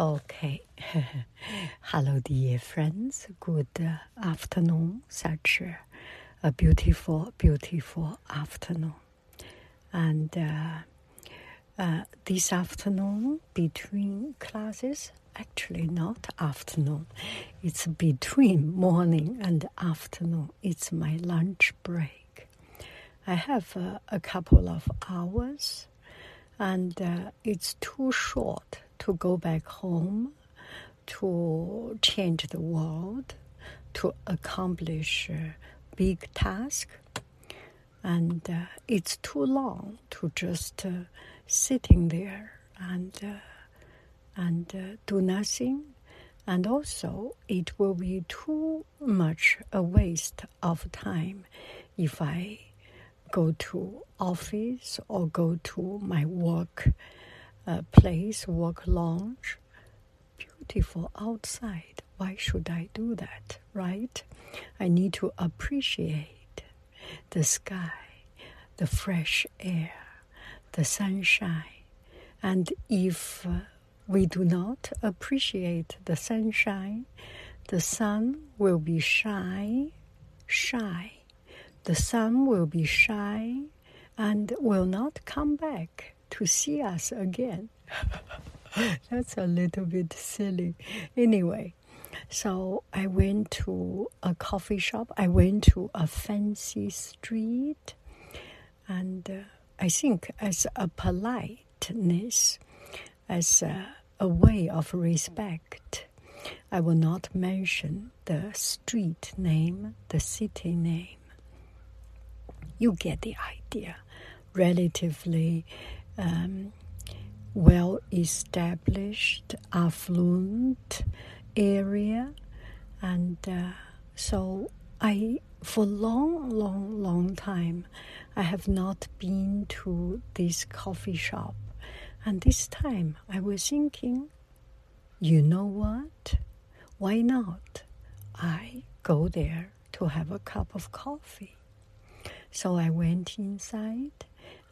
Okay. Hello, dear friends. Good afternoon. Such a beautiful, beautiful afternoon. And uh, uh, this afternoon, between classes, actually not afternoon, it's between morning and afternoon. It's my lunch break. I have uh, a couple of hours, and uh, it's too short to go back home to change the world, to accomplish big task. And uh, it's too long to just uh, sitting there and uh, and uh, do nothing. And also, it will be too much a waste of time if I go to office or go to my work uh, place, work lounge. Beautiful outside. Why should I do that, right? I need to appreciate the sky, the fresh air, the sunshine. And if we do not appreciate the sunshine, the sun will be shy, shy. The sun will be shy and will not come back to see us again. That's a little bit silly. Anyway, so I went to a coffee shop. I went to a fancy street. And uh, I think, as a politeness, as a, a way of respect, I will not mention the street name, the city name. You get the idea. Relatively um, well established, affluent area. And uh, so I, for long, long, long time, I have not been to this coffee shop. And this time I was thinking, you know what? Why not? I go there to have a cup of coffee. So I went inside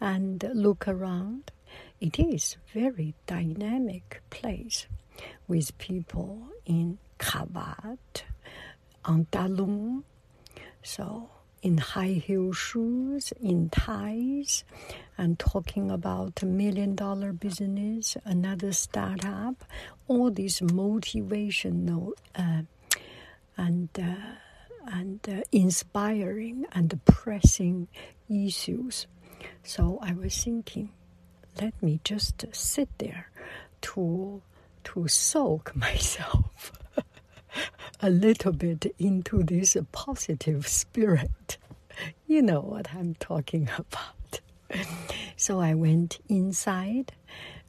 and look around. It is very dynamic place with people in cravat, en talon, so in high heel shoes, in ties, and talking about a million dollar business, another startup, all these motivational uh, and uh, and uh, inspiring and pressing issues. So I was thinking, let me just sit there to to soak myself a little bit into this positive spirit. You know what I'm talking about. So I went inside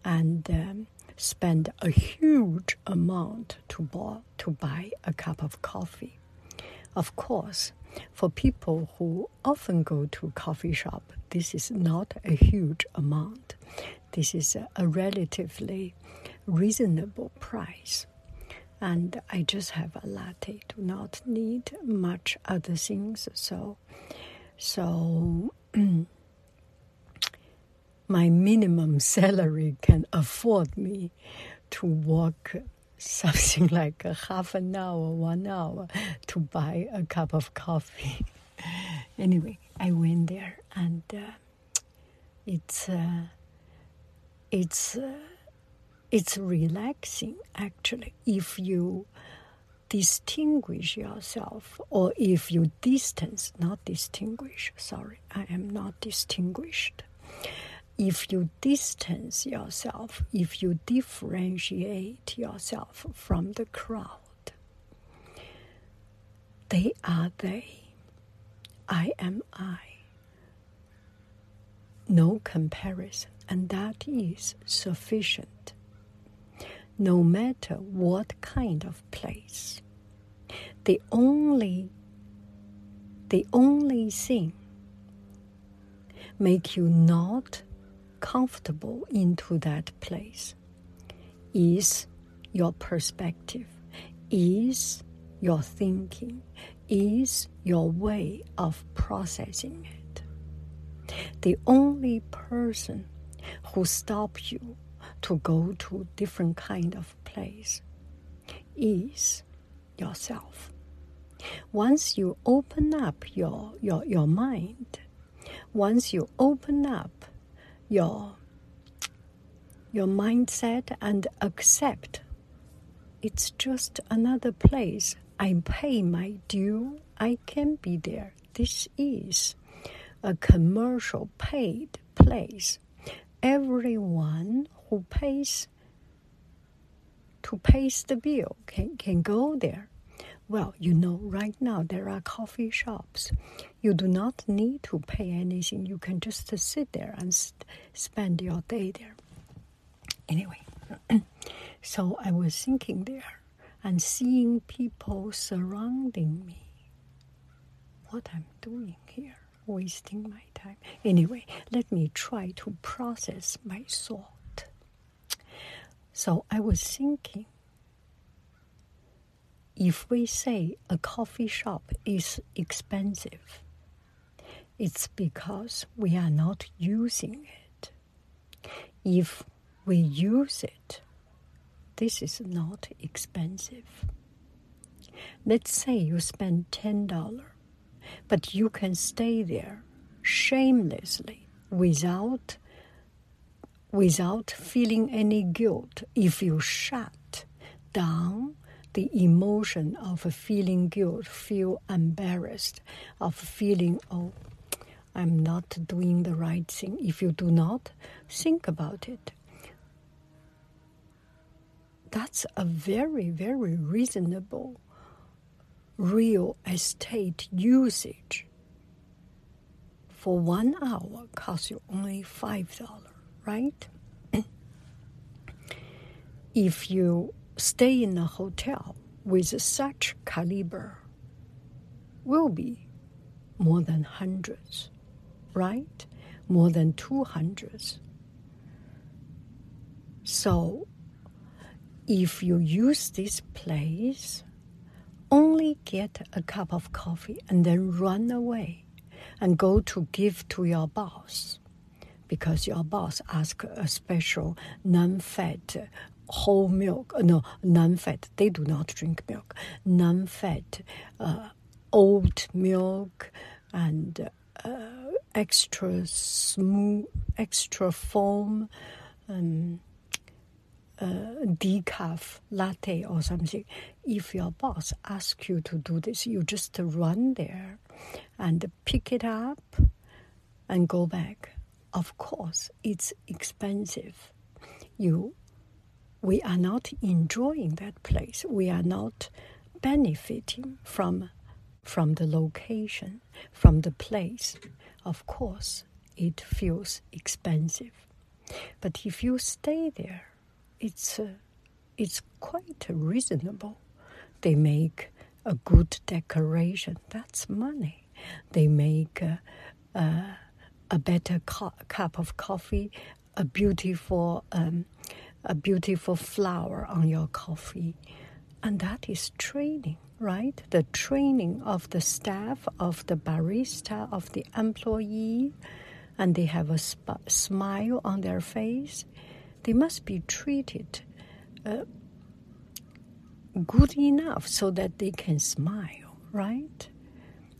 and um, spent a huge amount to buy, to buy a cup of coffee. Of course, for people who often go to coffee shop, this is not a huge amount. This is a, relatively reasonable price. And I just have a latte, do not need much other things. So, so my minimum salary can afford me to walk something like a half an hour, one hour to buy a cup of coffee. anyway, I went there and uh, it's uh, it's uh, it's relaxing actually if you distinguish yourself or if you distance, not distinguish, sorry, I am not distinguished. If you distance yourself, if you differentiate yourself from the crowd, they are they, I am I. No comparison, and that is sufficient no matter what kind of place. The only the only thing make you not comfortable into that place is your perspective, is your thinking, is your way of processing it. The only person who stops you to go to different kind of place is yourself. Once you open up your, your, your mind, once you open up your, your mindset and accept it's just another place. I pay my due. I can be there. This is a commercial paid place. Everyone who pays to pays the bill can, can go there. Well, you know, right now there are coffee shops. You do not need to pay anything. You can just sit there and spend your day there. Anyway, so I was thinking there and seeing people surrounding me. What I'm doing here, wasting my time. Anyway, let me try to process my thought. So I was thinking if we say a coffee shop is expensive, it's because we are not using it. If we use it, this is not expensive. Let's say you spend $10, but you can stay there shamelessly without without feeling any guilt if you shut down the emotion of feeling guilt, feel embarrassed, of feeling, oh, I'm not doing the right thing. If you do not think about it, that's a very, very reasonable real estate usage. For one hour costs you only five dollars right? if you stay in a hotel with such caliber, will be more than hundreds, right? More than two hundreds. So, if you use this place, only get a cup of coffee and then run away and go to give to your boss because your boss asked a special non-fat whole milk. Uh, no, non-fat. They do not drink milk. Non-fat uh, oat milk and uh, extra smooth, extra foam. Um, uh, decaf latte or something. If your boss asks you to do this, you just run there and pick it up and go back of course, it's expensive. You, we are not enjoying that place. We are not benefiting from, from the location, from the place. Of course, it feels expensive. But if you stay there, it's, uh, it's quite reasonable. They make a good decoration. That's money. They make uh, uh, a better co- cup of coffee, a beautiful, um, a beautiful flower on your coffee, and that is training, right? The training of the staff, of the barista, of the employee, and they have a sp- smile on their face. They must be treated uh, good enough so that they can smile, right?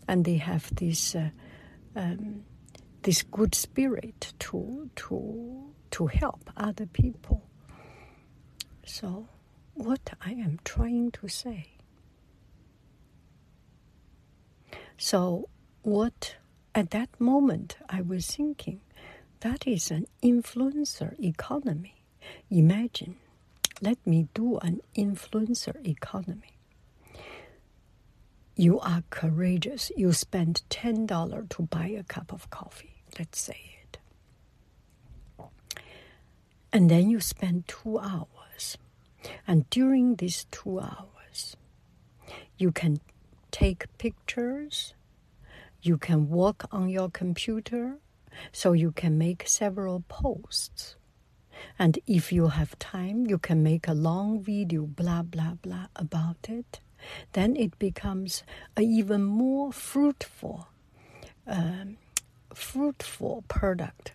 And they have this. Uh, um, this good spirit to to to help other people. So, what I am trying to say. So, what at that moment I was thinking, that is an influencer economy. Imagine, let me do an influencer economy. You are courageous. You spend $10 to buy a cup of coffee, let's say it. And then you spend two hours. And during these two hours, you can take pictures, you can work on your computer, so you can make several posts. And if you have time, you can make a long video, blah, blah, blah, about it. Then it becomes an even more fruitful, um, fruitful product.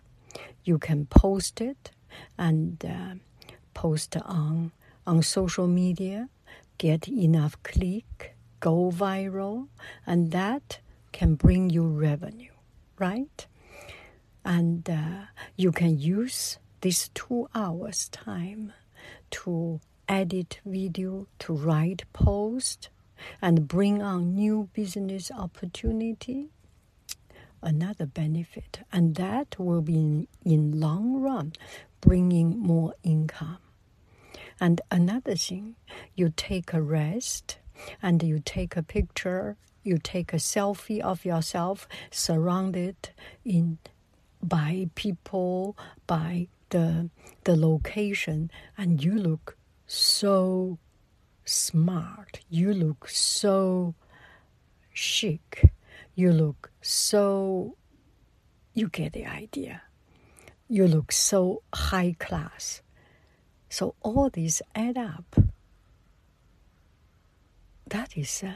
You can post it and uh, post on on social media, get enough click, go viral, and that can bring you revenue, right? And uh, you can use this two hours time to edit video, to write post, and bring on new business opportunity. Another benefit, and that will be in, in long run bringing more income. And another thing, you take a rest and you take a picture, you take a selfie of yourself surrounded in by people, by the the location, and you look so smart. You look so chic. You look so you get the idea. You look so high class. So all these add up. That is uh,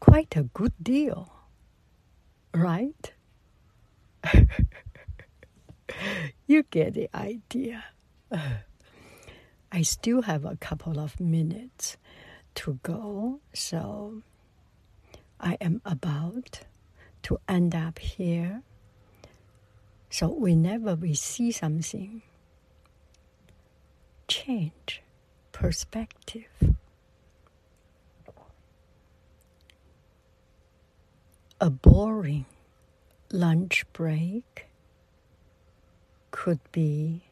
quite a good deal, right? you get the idea. I still have a couple of minutes to go, so I am about to end up here. So whenever we see something, change perspective. A boring lunch break could be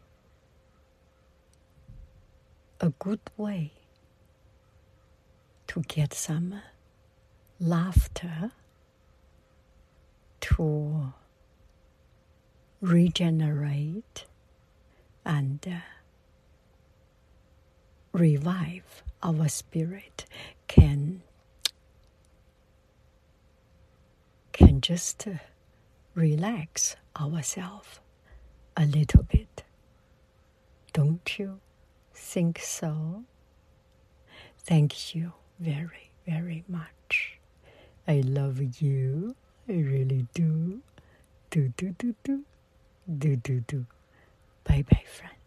a good way to get some laughter, to regenerate and uh, revive our spirit can can just relax ourselves a little bit. Don't you think so? Thank you very, very much. I love you. I really do. Do, do, do, do. Do, do, do. Bye bye, friend.